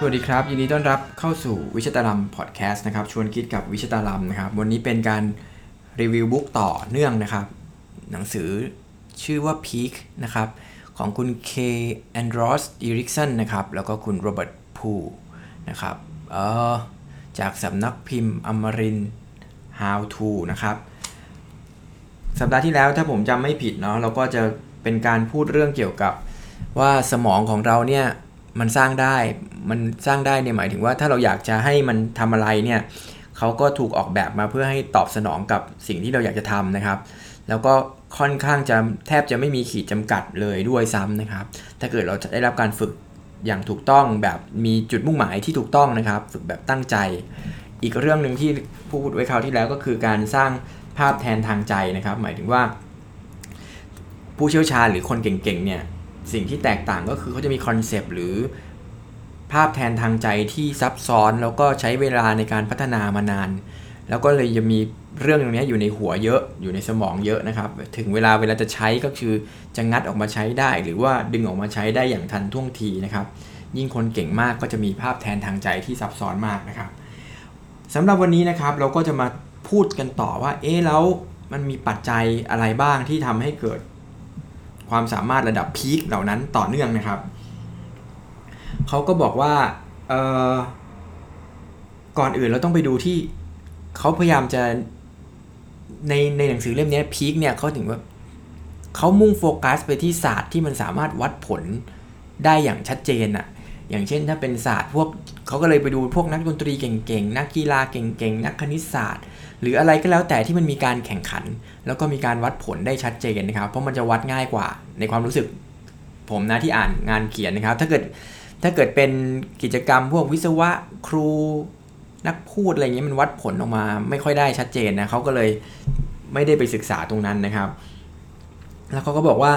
สวัสดีครับ ยินดีต้อนรับเข้าสู่วิชตาลัมพอดแคสต์นะครับชวนคิดกับวิชตาลัมนะครับวันนี้เป็นการ review book ต่อเนื่องนะครับ หนังสือชื่อว่า Peak นะครับของคุณเคแอนเดอร์สอีริกสันนะครับแล้วก็คุณโรเบิร์ตพูนะครับเอ่อจากสำนักพิมพ์อมรินทร์ How to นะครับสัปดาห์ที่แล้วถ้าผมจำไม่ผิดเนาะเราก็จะเป็นการพูดเรื่องเกี่ยวกับว่าสมองของเราเนี่ย มันสร้างได้ มันสร้างได้เนี่ยหมายถึงว่าถ้าเราอยากจะให้มันทำอะไรเนี่ยเขาก็ถูกออกแบบมาเพื่อให้ตอบสนองกับสิ่งที่เราอยากจะทำนะครับ แล้วก็ค่อนข้างจะแทบจะไม่มีขีดจำกัดเลยด้วยซ้ำนะครับ ถ้าเกิดเราจะได้รับการฝึกอย่างถูกต้องแบบมีจุดมุ่งหมายที่ถูกต้องนะครับ ฝึกแบบตั้งใจ อีกเรื่องหนึ่งที่พูดไว้คราวที่แล้วก็คือการสร้างภาพแทนทางใจนะครับ หมายถึงว่า ผู้เชี่ยวชาญหรือคนเก่งๆเนี่ย สิ่งที่แตกต่างก็คือเขาจะมีคอนเซปต์หรือภาพแทนทางใจที่ซับซ้อนแล้วก็ใช้เวลาในการพัฒนามานาน แล้วก็เลยจะมีเรื่องตรงนี้อยู่ในหัวเยอะอยู่ในสมองเยอะนะครับ ถึงเวลาเวลาจะใช้ก็คือจะงัดออกมาใช้ได้ หรือว่าดึงออกมาใช้ได้อย่างทันท่วงทีนะครับ ยิ่งคนเก่งมากก็จะมีภาพแทนทางใจที่ซับซ้อนมากนะครับสำหรับวันนี้นะครับเราก็จะมาพูดกันต่อว่าเอ๊ะแล้วมันมีปัจจัยอะไรบ้างที่ทำให้เกิด ความสามารถระดับพีคเหล่านั้นต่อเนื่องนะครับเขาก็บอกว่าก่อนอื่นเราต้องไปดูที่เขาพยายามจะในในหนังสือเล่มนี้พีคเนี่ยเขาถึงว่าเขามุ่งโฟกัสไปที่ศาสตร์ที่มันสามารถวัดผลได้อย่างชัดเจนอะอย่างเช่นถ้าเป็นศาสตร์พวกเขาก็เลยไปดูพวกนักดนตรีเก่งๆ นักกีฬาเก่งๆ นักคณิตศาสตร์ หรืออะไรก็แล้วแต่ที่มันมีการแข่งขัน แล้วก็มีการวัดผลได้ชัดเจนนะครับ เพราะมันจะวัดง่ายกว่าในความรู้สึก ผมนะที่อ่านงานเขียนนะครับ ถ้าเกิดถ้าเกิดเป็นกิจกรรมพวกวิศวะครูนักพูดอะไรเงี้ยมันวัดผลออกมา ไม่ค่อยได้ชัดเจนนะเขาก็เลยไม่ได้ไปศึกษาตรงนั้นนะครับ แล้วเขาก็บอกว่า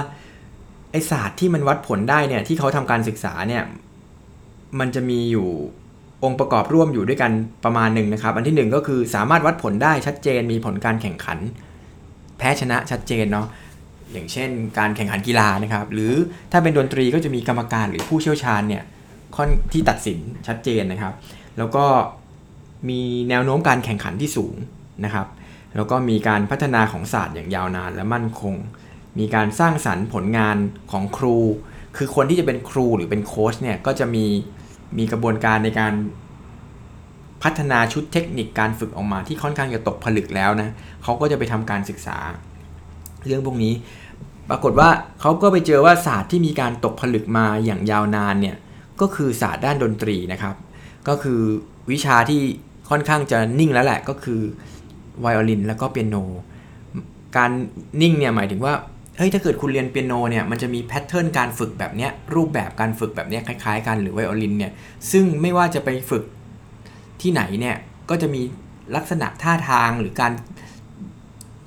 ไอศาสตร์ที่มันวัดผลได้เนี่ยที่เขาทำการศึกษาเนี่ยมันจะมีอยู่ องค์ประกอบร่วมอยู่ด้วยกันประมาณหนึ่งนะครับ อันที่หนึ่งก็คือสามารถวัดผลได้ชัดเจนมีผลการแข่งขัน แพ้ชนะชัดเจนเนาะอย่างเช่น การแข่งขันกีฬานะครับ หรือถ้าเป็นดนตรีก็จะมีกรรมการหรือผู้เชี่ยวชาญเนี่ยค่อนที่ตัดสินชัดเจนนะครับ แล้วก็มีแนวโน้มการแข่งขันที่สูงนะครับ แล้วก็มีการพัฒนาของศาสตร์อย่างยาวนานและมั่นคง มีการสร้างสรรค์ผลงานของครู คือคนที่จะเป็นครูหรือเป็นโค้ชเนี่ยก็จะมี มีกระบวนการในการพัฒนาชุดเทคนิคการฝึกออกมาที่ค่อนข้างจะตกผลึกแล้วนะเขาก็จะไปทำการศึกษา เรื่องพวกนี้ ปรากฏว่าเขาก็ไปเจอว่าศาสตร์ที่มีการตกผลึกมาอย่างยาวนานเนี่ยก็คือศาสตร์ด้านดนตรีนะครับ ก็คือวิชาที่ค่อนข้างจะนิ่งแล้วแหละก็คือไวโอลินแล้วก็เปียโน การนิ่งเนี่ยหมายถึงว่า เฮ้ยถ้าเกิดคุณเรียนเปียโนเนี่ยมันจะมีแพทเทิร์นการฝึกแบบเนี้ยรูปแบบการฝึกแบบเนี้ยคล้ายๆกันหรือไวโอลินเนี่ยซึ่งไม่ว่าจะไปฝึกที่ไหนเนี่ยก็จะมีลักษณะท่าทางหรือการ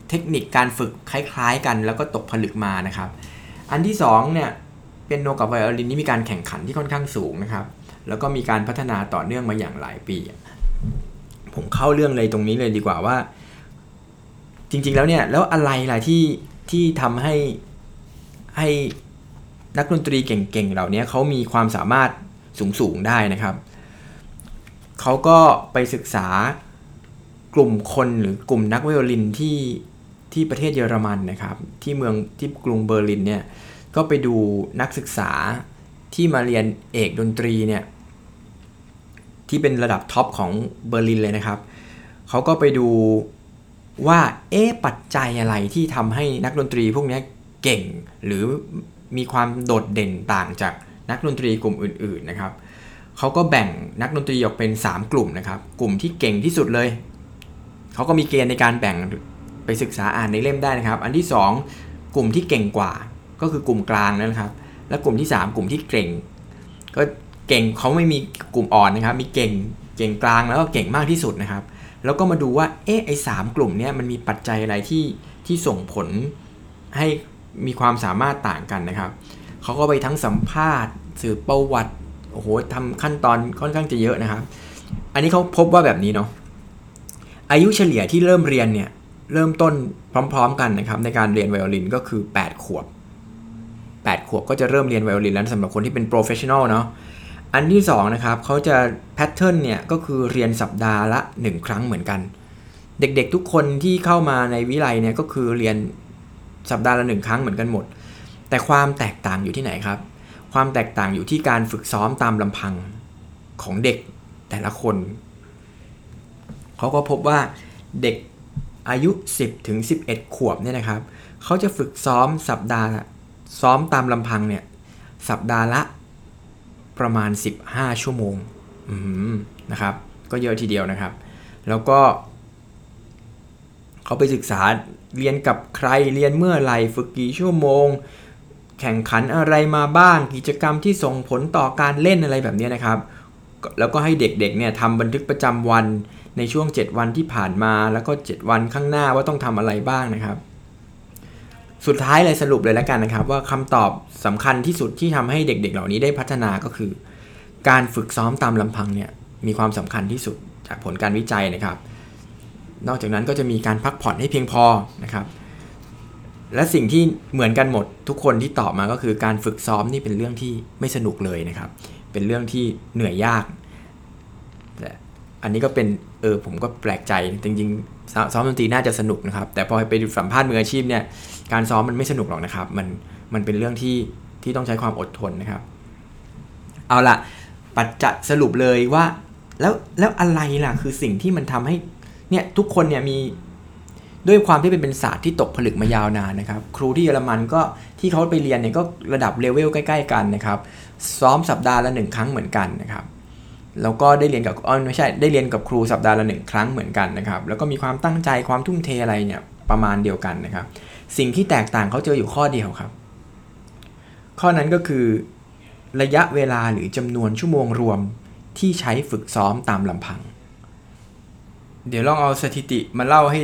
เทคนิคการฝึกคล้ายๆ กันแล้วก็ตกผลึกมานะครับ อันที่2เนี่ยเปียโนกับไวโอลินนี่มีการแข่งขันที่ค่อนข้างสูงนะครับ แล้วก็มีการพัฒนาต่อเนื่องมาอย่างหลายปี ผมเข้าเรื่องเลยตรงนี้เลยดีกว่าว่า จริงๆแล้วเนี่ยแล้วอะไรล่ะที่ ที่ทำให้ให้นักดนตรีเก่งๆเหล่านี้เขามีความสามารถสูงๆได้นะครับเขาก็ไปศึกษากลุ่มคนหรือกลุ่มนักไวโอลินที่ที่ประเทศเยอรมันนะครับ ที่เมืองที่กรุงเบอร์ลินเนี่ยก็ไปดูนักศึกษาที่มาเรียนเอกดนตรีเนี่ยที่เป็นระดับท็อปของเบอร์ลินเลยนะครับเขาก็ไปดู ว่าเอ๊ปัจจัยอะไรที่ทำให้นักดนตรีพวกนี้เก่ง หรือมีความโดดเด่นต่างจากนักดนตรีกลุ่มอื่นๆนะครับเขาก็แบ่งนักดนตรีออกเป็น 3 กลุ่มนะครับ กลุ่มที่เก่งที่สุดเลยเขาก็มีเกณฑ์ในการแบ่งไปศึกษาอ่านในเล่มได้นะครับ อันที่ 2 กลุ่มที่เก่งกว่า ก็คือกลุ่มกลางนะครับ และกลุ่มที่ 3 กลุ่มที่เก่ง ก็เก่งเขาไม่มีกลุ่มอ่อนนะครับ มีเก่งเก่งกลางแล้วก็เก่งมากที่สุดนะครับ แล้วก็มาดูว่าเอ๊ะไอ้สกลุ่มเนี้ยมันมีปัจจัยอะไรที่ที่ส่งผลให้มีความสามารถต่างกันนะครับเขาก็ไปทั้งสัมภาษณ์ สืบประวัติโอ้โหทำขั้นตอนค่อนข้างจะเยอะนะครับ อันนี้เขาพบว่าแบบนี้เนาะอายุเฉลี่ยที่เริ่มเรียนเนี่ยเริ่มต้นพร้อม ๆ กันนะครับ ในการเรียนไวโอลินก็คือ 8 ขวบ 8 ขวบก็จะเริ่มเรียนไวโอลินแล้วสำหรับคนที่เป็น professional เนาะ อันที่2นะครับเขาจะ pattern เนี่ยก็คือเรียนสัปดาห์ละ 1 ครั้งเหมือนกัน เด็กๆทุกคนที่เข้ามาในวิทยาลัยเนี่ยก็คือเรียนสัปดาห์ละหนึ่งครั้งเหมือนกันหมด แต่ความแตกต่างอยู่ที่ไหนครับ ความแตกต่างอยู่ที่การฝึกซ้อมตามลำพังของเด็กแต่ละคนเขาก็พบว่าเด็กอายุ 10ถึง11 ขวบเนี่ยนะครับเขาจะฝึกซ้อมสัปดาห์ซ้อมตามลำพังเนี่ยสัปดาห์ละ ประมาณ 15 ชั่วโมงนะครับ ก็เยอะทีเดียวนะครับ แล้วก็ เขาไปศึกษาเรียนกับใครเรียนเมื่อไหร่ฝึกกี่ชั่วโมง แข่งขันอะไรมาบ้าง กิจกรรมที่ส่งผลต่อการเล่นอะไรแบบนี้นะครับ แล้วก็ให้เด็กๆเนี่ยทำบันทึกประจำวันในช่วง 7 วันที่ผ่านมา แล้วก็ 7 วันข้างหน้าว่าต้องทำอะไรบ้างนะครับ สุดท้ายเลยสรุปเลยแล้วกันนะครับ ว่าคำตอบสำคัญที่สุดที่ทำให้เด็ก ๆ เหล่านี้ได้พัฒนาก็คือ การฝึกซ้อมตามลำพังเนี่ยมีความสำคัญที่สุดจากผลการวิจัยนะครับ นอกจากนั้นก็จะมีการพักผ่อนให้เพียงพอนะครับ และสิ่งที่เหมือนกันหมดทุกคนที่ตอบมาก็คือการฝึกซ้อมนี่เป็นเรื่องที่ไม่สนุกเลยนะครับ เป็นเรื่องที่เหนื่อยยากแต่อันนี้ก็เป็นเออผมก็แปลกใจจริงๆซ้อมดนตรีน่าจะสนุกนะครับ แต่พอไปสัมภาษณ์มืออาชีพเนี่ย การซ้อมมันไม่สนุกหรอกนะครับ มันมันเป็นเรื่องที่ที่ต้องใช้ความอดทนนะครับ เอาละปัจจะสรุปเลยว่า แล้วแล้วอะไรล่ะคือสิ่งที่มันทำให้เนี่ยทุกคนเนี่ยมีด้วยความที่เป็นเป็นศาสตร์ที่ตกผลึกมายาวนานนะครับ ครูที่เยอรมันก็ที่เขาไปเรียนเนี่ยก็ระดับเลเวลใกล้ ๆ กันนะครับ ซ้อมสัปดาห์ละหนึ่งครั้งเหมือนกันนะครับแล้วก็ได้เรียนกับอ๋อไม่ใช่ได้เรียนกับครูสัปดาห์ละหนึ่งครั้งเหมือนกันนะครับ แล้วก็มีความตั้งใจความทุ่มเทอะไรเนี่ยประมาณเดียวกันนะครับ สิ่งที่แตกต่างเขาเจออยู่ข้อเดียวครับ ข้อนั้นก็คือ ระยะเวลาหรือจำนวนชั่วโมงรวมที่ใช้ฝึกซ้อมตามลำพัง เดี๋ยวลองเอาสถิติมาเล่าให้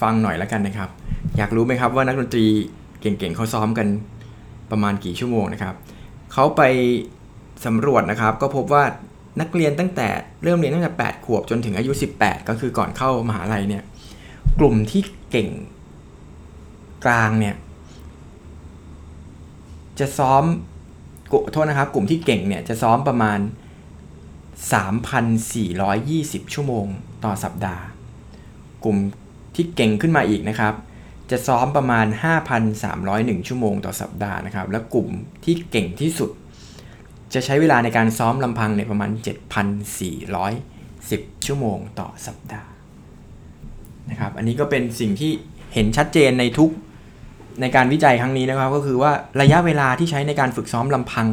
ฟังหน่อยแล้วกันนะครับ อยากรู้ไหมครับว่านักดนตรีเก่งๆเขาซ้อมกันประมาณกี่ชั่วโมงนะครับ เขาไปสำรวจนะครับ ก็พบว่านักเรียนตั้งแต่เริ่มเรียนตั้งแต่ 8 ขวบจนถึงอายุ 18 ก็คือก่อนเข้ามหาลัยเนี่ย กลุ่มที่เก่ง กลางเนี่ยจะซ้อมกโทษนะครับ กลุ่มที่เก่งเนี่ยจะซ้อมประมาณ 3,420 ชั่วโมงต่อสัปดาห์ กลุ่มที่เก่งขึ้นมาอีกนะครับ จะซ้อมประมาณ 5,301 ชั่วโมงต่อสัปดาห์นะครับ และกลุ่มที่เก่งที่สุด จะใช้เวลาในการซ้อมลำพังในประมาณ 7,410 ชั่วโมงต่อสัปดาห์นะครับ อันนี้ก็เป็นสิ่งที่เห็นชัดเจนในทุก ในการวิจัยครั้งนี้นะครับ ก็คือว่าระยะเวลาที่ใช้ในการฝึกซ้อมลำพัง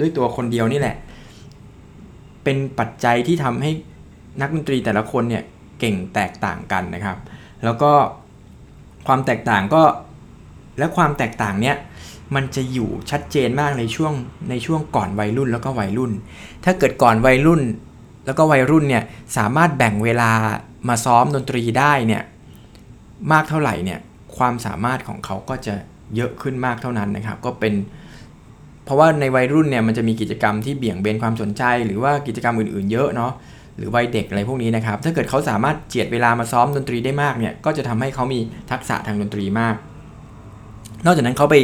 ด้วยตัวคนเดียวนี่แหละ เป็นปัจจัยที่ทำให้นักดนตรีแต่ละคนเนี่ยเก่งแตกต่างกันนะครับ แล้วก็ความแตกต่างก็และความแตกต่างเนี้ยมันจะอยู่ชัดเจนมากในช่วงในช่วงก่อนวัยรุ่นแล้วก็วัยรุ่น ถ้าเกิดก่อนวัยรุ่น แล้วก็วัยรุ่นเนี่ยสามารถแบ่งเวลามาซ้อมดนตรีได้เนี่ยมากเท่าไหร่เนี่ย ความสามารถของเขาก็จะเยอะขึ้นมากเท่านั้นนะครับ ก็เป็น เพราะว่าในวัยรุ่นเนี่ยมันจะมีกิจกรรมที่เบี่ยงเบนความสนใจ หรือว่ากิจกรรมอื่นๆ เยอะเนาะหรือวัยเด็กอะไรพวกนี้นะครับ ถ้าเกิดเขาสามารถเจียดเวลามาซ้อมดนตรีได้มากเนี่ย ก็จะทำให้เขามีทักษะทางดนตรีมาก นอกจากนั้นเขาไป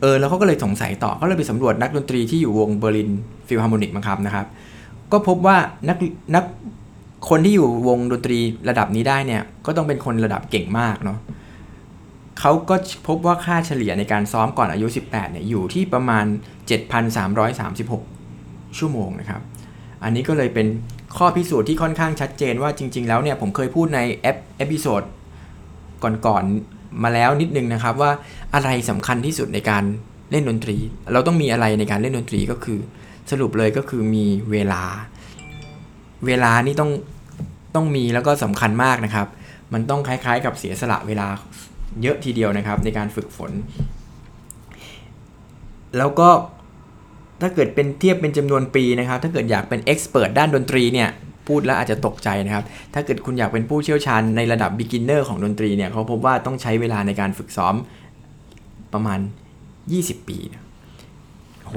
เออ แล้วเขาก็เลยสงสัยต่อเขาเลยไปสำรวจนักดนตรีที่อยู่วงเบอร์ลินฟิลฮาร์โมนิกมั้งครับนะครับ ก็พบว่านักนักคนที่อยู่วงดนตรีระดับนี้ได้เนี่ย ก็ต้องเป็นคนระดับเก่งมากเนาะ เขาก็พบว่าค่าเฉลี่ยในการซ้อมก่อนอายุ 18เนี่ยอยู่ที่ประมาณ 7,336 ชั่วโมงนะครับ อันนี้ก็เลยเป็นข้อพิสูจน์ที่ค่อนข้างชัดเจนว่าจริง ๆ แล้วเนี่ยผมเคยพูดในเอ่อ episode ก่อนๆมาแล้วนิดนึงนะครับว่าอะไรสำคัญที่สุดในการเล่นดนตรี เราต้องมีอะไรในการเล่นดนตรีก็คือ สรุปเลยก็คือมีเวลา เวลานี่ต้องต้องมีแล้วก็สำคัญมากนะครับ มันต้องคล้ายๆ กับเสียสละเวลา เยอะทีเดียวนะครับในการฝึกฝน แล้วก็ถ้าเกิดเป็นเทียบเป็นจำนวนปีนะครับ ถ้าเกิดอยากเป็นเอ็กซ์เพรสด้านดนตรีเนี่ยพูดแล้วอาจจะตกใจนะครับ ถ้าเกิดคุณอยากเป็นผู้เชี่ยวชาญในระดับ beginner ของดนตรีเนี่ยเขาพบว่าต้องใช้เวลาในการฝึกซ้อมประมาณ 20 ปีโอ้โห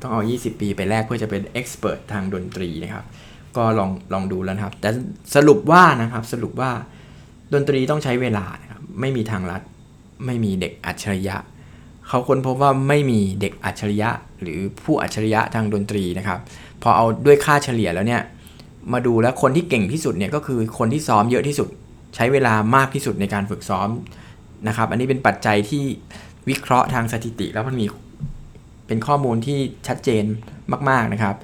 ต้องเอา 20 ปีไปแลกเพื่อจะเป็น expert ทางดนตรีนะครับ ก็ลองลองดูแล้วครับ แต่สรุปว่านะครับ สรุปว่าดนตรีต้องใช้เวลา ไม่มีทางลัด ไม่มีเด็กอัจฉริยะ เขาค้นพบว่าไม่มีเด็กอัจฉริยะ หรือผู้อัจฉริยะทางดนตรีนะครับ พอเอาด้วยค่าเฉลี่ยแล้วเนี่ยมาดูแล้วคนที่เก่งที่สุดเนี่ยก็คือคนที่ซ้อมเยอะที่สุด ใช้เวลามากที่สุดในการฝึกซ้อมนะครับ อันนี้เป็นปัจจัยที่วิเคราะห์ทางสถิติ แล้วมันมีเป็นข้อมูลที่ชัดเจนมาก ๆนะครับ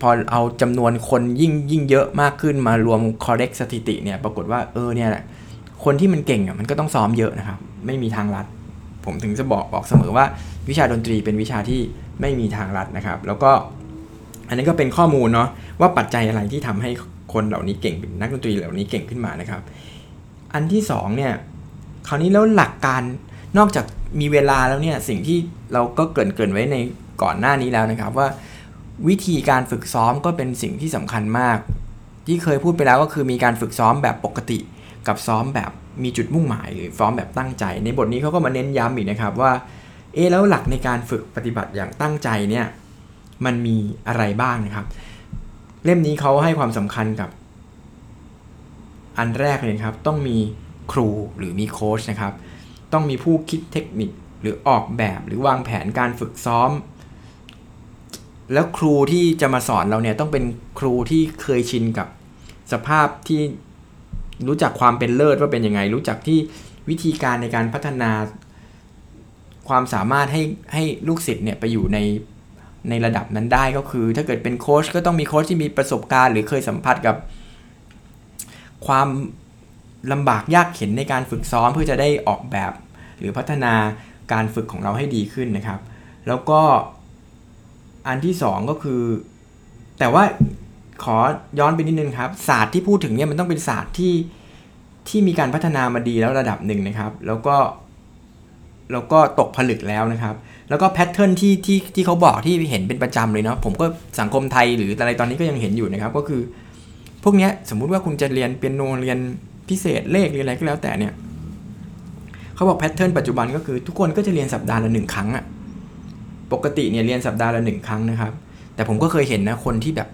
พอเอาจำนวนคนยิ่งยิ่งเยอะมากขึ้นมารวม correct สถิติเนี่ยปรากฏว่าเออเนี่ยแหละ คนที่มันเก่งอะมันก็ต้องซ้อมเยอะนะครับ ไม่มีทางลัด ผมถึงจะบอกบอกเสมอว่า วิชาดนตรีเป็นวิชาที่ไม่มีทางลัดนะครับ แล้วก็อันนี้ก็เป็นข้อมูลเนาะว่าปัจจัยอะไรที่ทำให้คนเหล่านี้เก่งนักดนตรีเหล่านี้เก่งขึ้นมานะครับ อันที่2เนี่ยคราวนี้แล้วหลักการนอกจากมีเวลาแล้วเนี่ยสิ่งที่เราก็เกริ่นไว้ในก่อนหน้านี้แล้วนะครับว่าวิธีการฝึกซ้อมก็เป็นสิ่งที่สำคัญมาก ที่เคยพูดไปแล้วก็คือมีการฝึกซ้อมแบบปกติ กับซ้อมแบบมีจุดมุ่งหมาย หรือซ้อมแบบตั้งใจ ในบทนี้เขาก็มาเน้นย้ำอีกนะครับว่าเอแล้วหลักในการฝึกปฏิบัติอย่างตั้งใจเนี่ยมันมีอะไรบ้างนะครับ เล่มนี้เขาให้ความสำคัญกับ อันแรกเลยครับ ต้องมีครูหรือมีโค้ชนะครับ ต้องมีผู้คิดเทคนิคหรือออกแบบหรือวางแผนการฝึกซ้อม แล้วครูที่จะมาสอนเราเนี่ยต้องเป็นครูที่เคยชินกับสภาพที่ รู้จักความเป็นเลิศว่าเป็นยังไง รู้จักที่วิธีการในการพัฒนาความสามารถให้ให้ลูกศิษย์เนี่ยไปอยู่ในในระดับนั้นได้ก็คือ ถ้าเกิดเป็นโค้ชก็ต้องมีโค้ชที่มีประสบการณ์ หรือเคยสัมผัสกับ ความลำบากยากเข็นในการฝึกซ้อมเพื่อจะได้ออกแบบ หรือพัฒนาการฝึกของเราให้ดีขึ้นนะครับ แล้วก็อันที่ 2 ก็คือ แต่ว่า ขอย้อนไปนิดนึงครับศาสตร์ที่พูดถึงเนี่ยมันต้องเป็นศาสตร์ที่ที่มีการพัฒนามาดีแล้วระดับหนึ่งนะครับ แล้วก็แล้วก็ตกผลึกแล้วนะครับ แล้วก็แพทเทิร์นที่ที่ที่เขาบอกที่เห็นเป็นประจำเลยเนาะผมก็สังคมไทยหรืออะไรตอนนี้ก็ยังเห็นอยู่นะครับ ก็คือ พวกนี้สมมุติว่าคุณจะเรียนเปียโนเรียนพิเศษเลขเรียนอะไรก็แล้วแต่เนี่ยเขาบอกแพทเทิร์นปัจจุบันก็คือทุกคนก็จะเรียนสัปดาห์ละหนึ่งครั้งอะปกติเนี่ยเรียนสัปดาห์ละหนึ่งครั้งนะครับ แต่ผมก็เคยเห็นนะคนที่แบบ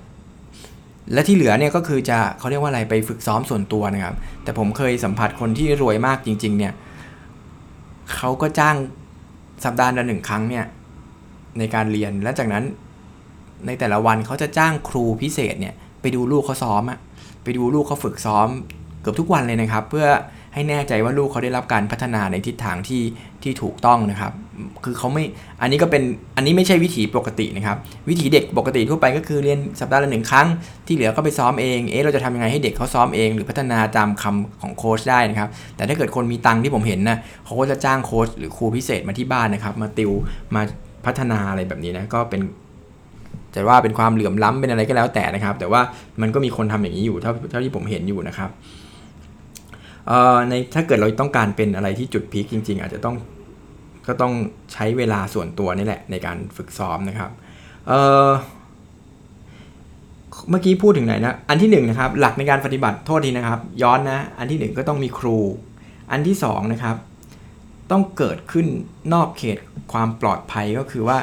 และที่เหลือเนี่ยก็คือจะเขาเรียกว่าอะไรไปฝึกซ้อมส่วนตัวนะครับ แต่ผมเคยสัมผัสคนที่รวยมากจริง ๆ เนี่ยเขาก็จ้างสัปดาห์ละหนึ่งครั้งเนี่ยในการเรียนและจากนั้นในแต่ละวันเขาจะจ้างครูพิเศษเนี่ยไปดูลูกเขาซ้อมอะไปดูลูกเขาฝึกซ้อมเกือบทุกวันเลยนะครับ เพื่อ ให้แน่ใจว่าลูกเขาได้รับการพัฒนาในทิศทางที่ที่ถูกต้องนะครับ คือเขาไม่ อันนี้ก็เป็น อันนี้ไม่ใช่วิถีปกตินะครับ วิถีเด็กปกติทั่วไปก็คือเรียนสัปดาห์ละหนึ่งครั้ง ที่เหลือก็ไปซ้อมเอง เอ๊ะ เราจะทำยังไงให้เด็กเขาซ้อมเอง หรือพัฒนาตามคำของโค้ชได้นะครับ แต่ถ้าเกิดคนมีตังค์ที่ผมเห็นนะเขาก็จะจ้างโค้ชหรือครูพิเศษมาที่บ้านนะครับ มาติว มาพัฒนาอะไรแบบนี้นะ ก็เป็นจะว่าเป็นความเหลื่อมล้ำเป็นอะไรก็แล้วแต่นะครับ แต่ว่ามันก็มีคนทำอย่างนี้อยู่เท่าเท่าที่ผมเห็นอยู่นะครับ ในถ้าเกิดเราต้องการเป็นอะไรที่จุดพีคจริง ๆ อาจจะต้องก็ต้องใช้เวลาส่วนตัวนี่แหละในการฝึกซ้อมนะครับเเมื่อกี้พูดถึงไหนนะ อันที่1นนะครับหลักในการปฏิบัติโทษทีนะครับ ย้อนนะ อันที่ 1 ก็ต้องมีครู อันที่2นะครับต้องเกิดขึ้นนอกเขตความปลอดภัยก็คือว่า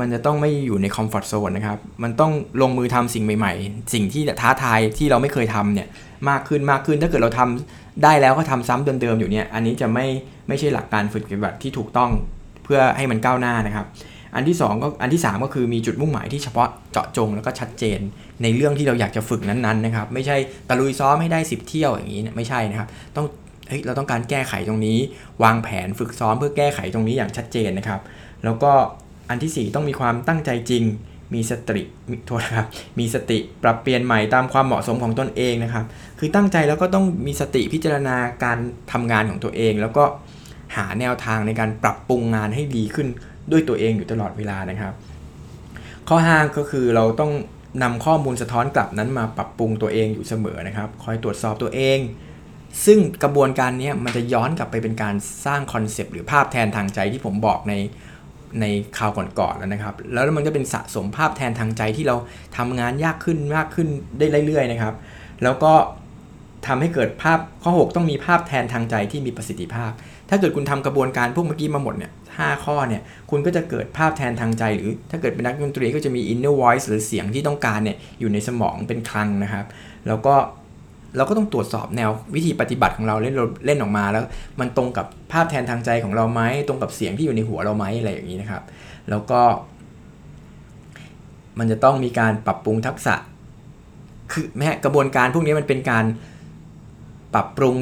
มันจะต้องไม่อยู่ในคอมฟอร์ทโซนนะครับ มันต้องลงมือทำสิ่งใหม่ๆ สิ่งที่ท้าทายที่เราไม่เคยทำเนี่ยมากขึ้นมากขึ้น ถ้าเกิดเราทำได้แล้วก็ทำซ้ำเดิมๆอยู่เนี่ย อันนี้จะไม่ไม่ใช่หลักการฝึกปฏิบัติที่ถูกต้องเพื่อให้มันก้าวหน้านะครับ อันที่2ก็อันที่ 3 ก็คือมีจุดมุ่งหมายที่เฉพาะเจาะจงแล้วก็ชัดเจน ในเรื่องที่เราอยากจะฝึกนั้นๆนะครับ ไม่ใช่ตะลุยซ้อมให้ได้ 10 เที่ยวอย่างนี้ไม่ใช่นะครับ ต้องเฮ้ยเราต้องการแก้ไขตรงนี้ วางแผนฝึกซ้อมเพื่อแก้ไขตรงนี้อย่างชัดเจนนะครับ แล้วก็ อันที่ 4 ต้องมีความตั้งใจจริง มีสติโทษครับ มีสติปรับเปลี่ยนใหม่ตามความเหมาะสมของตนเองนะครับ คือตั้งใจแล้วก็ต้องมีสติพิจารณาการทำงานของตัวเอง แล้วก็หาแนวทางในการปรับปรุงงานให้ดีขึ้นด้วยตัวเองอยู่ตลอดเวลานะครับ ข้อ5ก็คือเราต้องนำข้อมูลสะท้อนกลับนั้นมาปรับปรุงตัวเองอยู่เสมอนะครับ คอยตรวจสอบตัวเอง ซึ่งกระบวนการนี้มันจะย้อนกลับไปเป็นการสร้างคอนเซปต์หรือภาพแทนทางใจที่ผมบอกใน ในคราวก่อนๆแล้วนะครับ แล้วมันก็เป็นสะสมภาพแทนทางใจที่เราทำงานยากขึ้นมากขึ้นได้เรื่อยๆนะครับ แล้วก็ทำให้เกิดภาพข้อ 6 ต้องมีภาพแทนทางใจที่มีประสิทธิภาพ ถ้าเกิดคุณทำกระบวนการพวกเมื่อกี้มาหมดเนี่ยห้าข้อเนี่ยคุณก็จะเกิดภาพแทนทางใจ หรือถ้าเกิดเป็นนักดนตรีก็จะมี inner voice หรือเสียงที่ต้องการเนี่ยอยู่ในสมองเป็นคลังนะครับ แล้วก็ เราก็ต้องตรวจสอบแนววิธีปฏิบัติของเราเล่นเล่นออกมาแล้ว มันตรงกับภาพแทนทางใจของเราไหมตรงกับเสียงที่อยู่ในหัวเราไหมอะไรอย่างนี้นะครับ แล้วก็ มันจะต้องมีการปรับปรุงทักษะ คือแม้กระบวนการพวกนี้มันเป็นการปรับปรุง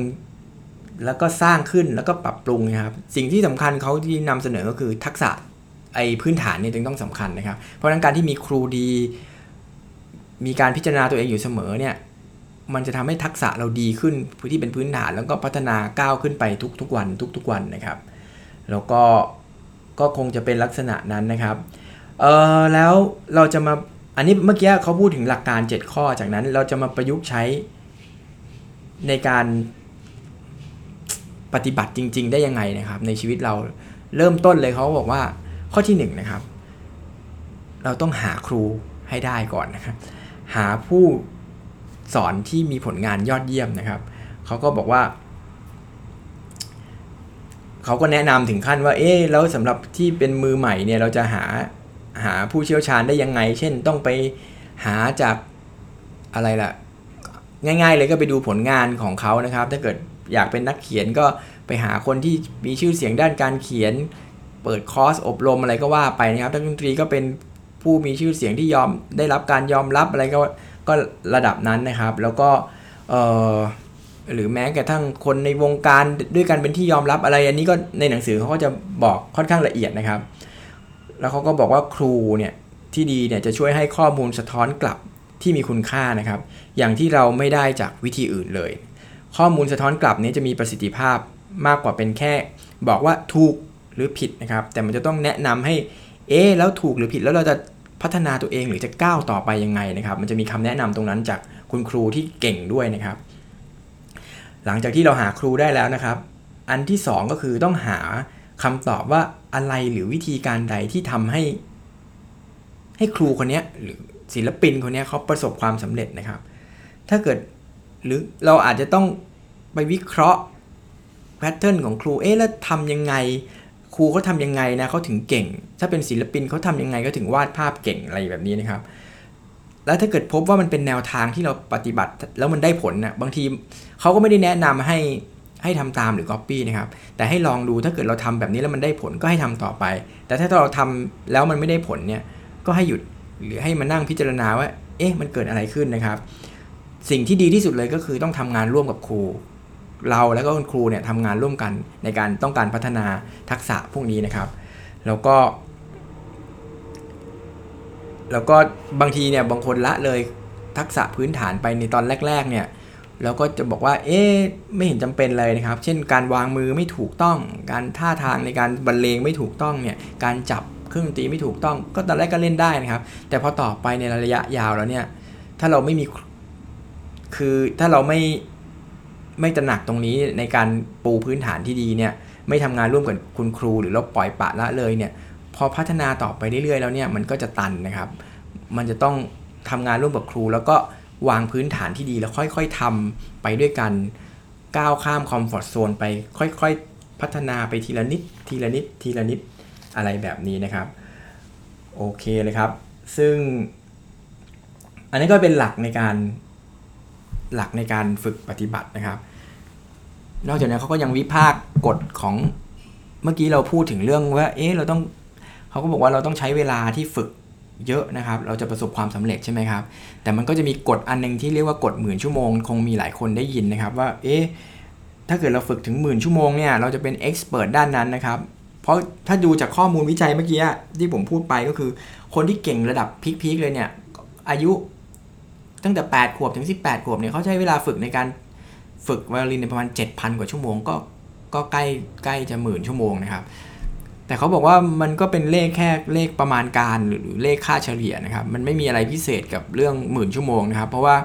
แล้วก็สร้างขึ้นแล้วก็ปรับปรุงนะครับ สิ่งที่สำคัญเขาที่นำเสนอก็คือทักษะไอ้พื้นฐานนี่จึงต้องสำคัญนะครับ เพราะฉะนั้นการที่มีครูดี มีการพิจารณาตัวเองอยู่เสมอเนี่ย มันจะทำให้ทักษะเราดีขึ้นพื้นที่เป็นพื้นฐานแล้วก็พัฒนาก้าวขึ้นไปทุกๆวันทุกๆวันนะครับ แล้วก็ก็คงจะเป็นลักษณะนั้นนะครับเออแล้วเราจะมาอันนี้เมื่อกี้เขาพูดถึงหลักการ 7 ข้อจากนั้นเราจะมาประยุกต์ใช้ในการปฏิบัติจริง ๆ ได้ยังไงนะครับ ในชีวิตเราเริ่มต้นเลยเขาบอกว่าข้อที่1นนะครับ เราต้องหาครูให้ได้ก่อนนะครับ หาผู้ สอนที่มีผลงานยอดเยี่ยมนะครับเขาก็บอกว่าเขาก็แนะนำถึงขั้นว่า เอ๊แล้วสำหรับที่เป็นมือใหม่เนี่ยเราจะหาหาผู้เชี่ยวชาญได้ยังไง เช่นต้องไปหาจากอะไรล่ะ ง่าย ๆ เลยก็ไปดูผลงานของเขานะครับ ถ้าเกิดอยากเป็นนักเขียนก็ไปหาคนที่มีชื่อเสียงด้านการเขียน เปิดคอร์สอบรมอะไรก็ว่าไปนะครับนักดนตรีก็เป็นผู้มีชื่อเสียงที่ยอมได้รับการยอมรับอะไรก็ ก็ระดับนั้นนะครับ แล้วก็หรือแม้กระทั่งคนในวงการด้วยกันเป็นที่ยอมรับอะไร อันนี้ก็ในหนังสือเขาก็จะบอกค่อนข้างละเอียดนะครับ แล้วเขาก็บอกว่าครูเนี่ยที่ดีเนี่ยจะช่วยให้ข้อมูลสะท้อนกลับที่มีคุณค่านะครับ อย่างที่เราไม่ได้จากวิธีอื่นเลย ข้อมูลสะท้อนกลับนี้จะมีประสิทธิภาพมากกว่าเป็นแค่ บอกว่าถูกหรือผิดนะครับ แต่มันจะต้องแนะนำให้เอ๊แล้วถูกหรือผิดแล้วเราจะ พัฒนาตัวเองหรือจะก้าวต่อไปยังไงนะครับ มันจะมีคำแนะนำตรงนั้นจากคุณครูที่เก่งด้วยนะครับ หลังจากที่เราหาครูได้แล้วนะครับ อันที่ 2 ก็คือต้องหาคำตอบว่าอะไรหรือวิธีการใดที่ทำให้ ให้ครูคนนี้หรือศิลปินคนนี้เขาประสบความสำเร็จนะครับ ถ้าเกิดหรือเราอาจจะต้องไปวิเคราะห์แพทเทิร์นของครู เอ๊ะแล้วทำยังไง ครูเขาทำยังไงนะเขาถึงเก่ง ถ้าเป็นศิลปินเขาทำยังไงก็ถึงวาดภาพเก่งอะไรแบบนี้นะครับ แล้วถ้าเกิดพบว่ามันเป็นแนวทางที่เราปฏิบัติแล้วมันได้ผลนะบางทีเขาก็ไม่ได้แนะนำให้ให้ทำตามหรือ Copy นะครับ แต่ให้ลองดูถ้าเกิดเราทำแบบนี้แล้วมันได้ผลก็ให้ทำต่อไป แต่ถ้าเราทำแล้วมันไม่ได้ผลเนี่ยก็ให้หยุดหรือให้มานั่งพิจารณาว่า เอ๊ะมันเกิดอะไรขึ้นนะครับ สิ่งที่ดีที่สุดเลยก็คือต้องทำงานร่วมกับครู เราแล้วก็คุณครูเนี่ยทำงานร่วมกันในการต้องการพัฒนาทักษะพวกนี้นะครับ แล้วก็ แล้วก็บางทีเนี่ยบางคนละเลยทักษะพื้นฐานไปในตอนแรก ๆ เนี่ยแล้วก็จะบอกว่า เอ๊ะไม่เห็นจำเป็นเลยนะครับ เช่น การวางมือไม่ถูกต้อง การท่าทางในการบรรเลงไม่ถูกต้องเนี่ย การจับเครื่องดนตรีไม่ถูกต้อง ก็ตอนแรกก็เล่นได้นะครับ แต่พอต่อไปในระยะยาวแล้วเนี่ย ถ้าเราไม่มี คือถ้าเราไม่ ไม่ตระหนักตรงนี้ในการปูพื้นฐานที่ดีเนี่ยไม่ทำงานร่วมกับคุณครูหรือเราปล่อยปะละเลยเนี่ยพอพัฒนาต่อไปเรื่อยๆแล้วเนี่ยมันก็จะตันนะครับ มันจะต้องทำงานร่วมกับครู แล้วก็วางพื้นฐานที่ดีแล้วค่อย ๆทำไปด้วยกันก้าวข้ามคอมฟอร์ทโซนไปค่อยๆ พัฒนาไปทีละนิด ทีละนิด ทีละนิดอะไรแบบนี้นะครับ โอเคเลยครับ ซึ่ง อันนี้ก็เป็นหลักในการหลักในการฝึกปฏิบัตินะครับ นอกจากนั้นเขาก็ยังวิพากษ์กฎของเมื่อกี้เราพูดถึงเรื่องว่า เอ๊ะเราต้องเขาก็บอกว่าเราต้องใช้เวลาที่ฝึกเยอะนะครับ เราจะประสบความสำเร็จใช่ไหมครับ แต่มันก็จะมีกฎอันนึงที่เรียกว่ากฎหมื่นชั่วโมง คงมีหลายคนได้ยินนะครับว่า เอ๊ะ ถ้าเกิดเราฝึกถึงหมื่นชั่วโมงเนี่ย เราจะเป็นเอ็กซ์เพรสด้านนั้นนะครับ เพราะถ้าดูจากข้อมูลวิจัยเมื่อกี้ที่ผมพูดไปก็คือ คนที่เก่งระดับพีคๆเลยเนี่ย อายุตั้งแต่ 8 ขวบถึง 18 ขวบเนี่ยเขาใช้เวลาฝึกในการ ฝึกไวโอลินในประมาณ 7,000 กว่าชั่วโมงก็ก็ใกล้ใกล้จะหมื่นชั่วโมงนะครับ แต่เขาบอกว่ามันก็เป็นเลขแค่เลขประมาณการหรือเลขค่าเฉลี่ยนะครับ มันไม่มีอะไรพิเศษกับเรื่องหมื่นชั่วโมงนะครับ เพราะว่า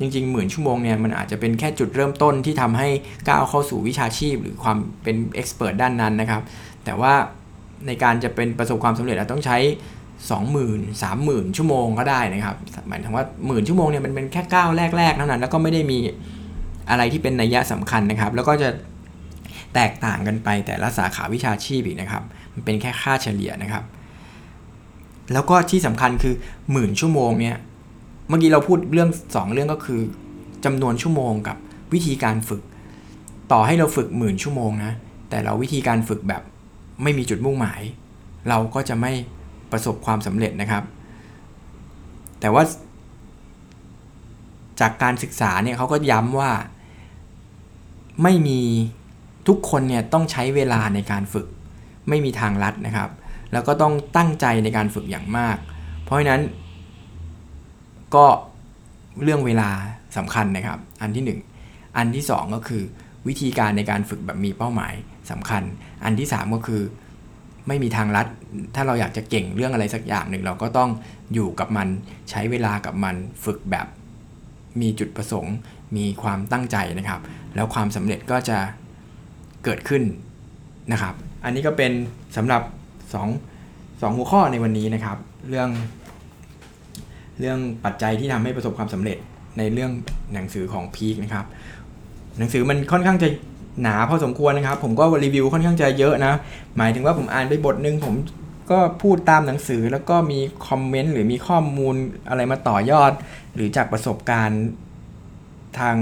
จริงๆหมื่นชั่วโมงเนี่ยมันอาจจะเป็นแค่จุดเริ่มต้นที่ทำให้ก้าวเข้าสู่วิชาชีพ หรือความเป็นเอ็กซ์เพรสด้านนั้นนะครับ แต่ว่าในการจะเป็นประสบความสำเร็จเราต้องใช้ 20,000 30,000 ชั่วโมงก็ได้นะครับ หมายถึงว่าหมื่นชั่วโมงเนี่ยมันเป็นแค่ก้าวแรกๆเท่านั้นแล้วก็ไม่ได้มี อะไรที่เป็นนัยยะสำคัญนะครับ แล้วก็จะแตกต่างกันไปแต่ละสาขาวิชาชีพอีกนะครับ มันเป็นแค่ค่าเฉลี่ยนะครับ แล้วก็ที่สำคัญคือหมื่นชั่วโมงเนี่ยเมื่อกี้เราพูดเรื่อง 2 เรื่องก็คือจำนวนชั่วโมงกับวิธีการฝึก ต่อให้เราฝึกหมื่นชั่วโมงนะแต่เราวิธีการฝึกแบบไม่มีจุดมุ่งหมาย เราก็จะไม่ประสบความสำเร็จนะครับ แต่ว่าจากการศึกษาเนี่ยเขาก็ย้ำว่า ไม่มีทุกคนเนี่ยต้องใช้เวลาในการฝึก ไม่มีทางลัดนะครับ แล้วก็ต้องตั้งใจในการฝึกอย่างมาก เพราะฉะนั้น ก็เรื่องเวลาสำคัญนะครับ อันที่ 1 อันที่ 2 ก็คือ วิธีการในการฝึกแบบมีเป้าหมายสำคัญ อันที่ 3 ก็คือไม่มีทางลัด ถ้าเราอยากจะเก่งเรื่องอะไรสักอย่างหนึ่งเราก็ต้องอยู่กับมันใช้เวลากับมันฝึกแบบมีจุดประสงค์ มีความตั้งใจนะครับ แล้วความสำเร็จก็จะเกิดขึ้นนะครับ อันนี้ก็เป็นสำหรับ2 2หัวข้อในวันนี้นะครับ เรื่อง เรื่องปัจจัยที่ทำให้ประสบความสำเร็จในเรื่องหนังสือของพีคนะครับ หนังสือมันค่อนข้างจะหนาพอสมควรนะครับ ผมก็รีวิวค่อนข้างจะเยอะนะ หมายถึงว่าผมอ่านไปบทหนึ่งผมก็พูดตามหนังสือแล้วก็มีคอมเมนต์หรือมีข้อมูลอะไรมาต่อยอด หรือจากประสบการณ์ ทาง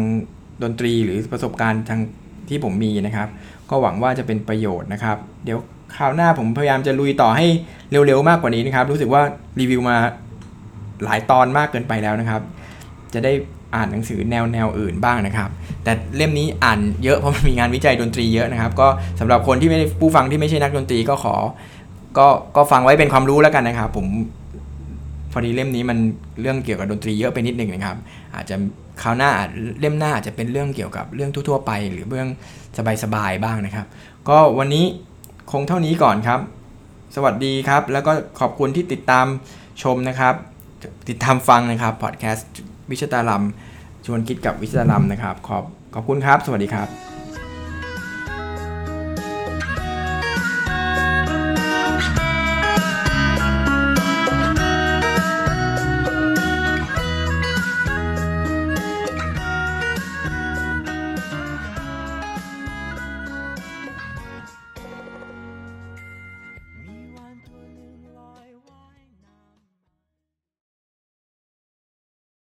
ดนตรีหรือประสบการณ์ทางที่ผมมีนะครับ ก็หวังว่าจะเป็นประโยชน์นะครับ เดี๋ยวคราวหน้าผมพยายามจะลุยต่อให้เร็วๆมากกว่านี้นะครับ รู้สึกว่ารีวิวมาหลายตอนมากเกินไปแล้วนะครับ จะได้อ่านหนังสือแนวแนวอื่นบ้างนะครับ แต่เล่มนี้อ่านเยอะเพราะมันมีงานวิจัยดนตรีเยอะนะครับ ก็สำหรับคนที่ไม่ได้ผู้ฟังที่ไม่ใช่นักดนตรีก็ขอ ก็ก็ฟังไว้เป็นความรู้แล้วกันนะครับ ผมพอดีเล่มนี้มันเรื่องเกี่ยวกับดนตรีเยอะไปนิดนึงนะครับ อาจจะ คราวหน้าอาจเล่มหน้าอาจจะเป็นเรื่องเกี่ยวกับเรื่องทั่วๆไป หรือเรื่องสบายๆบ้างนะครับ ก็วันนี้คงเท่านี้ก่อนครับ สวัสดีครับ แล้วก็ขอบคุณที่ติดตามชมนะครับ ติดตามฟังนะครับพอดแคสต์วิชตาลัมชวนคิดกับวิชตาลัมนะครับ ขอบขอบคุณครับ สวัสดีครับ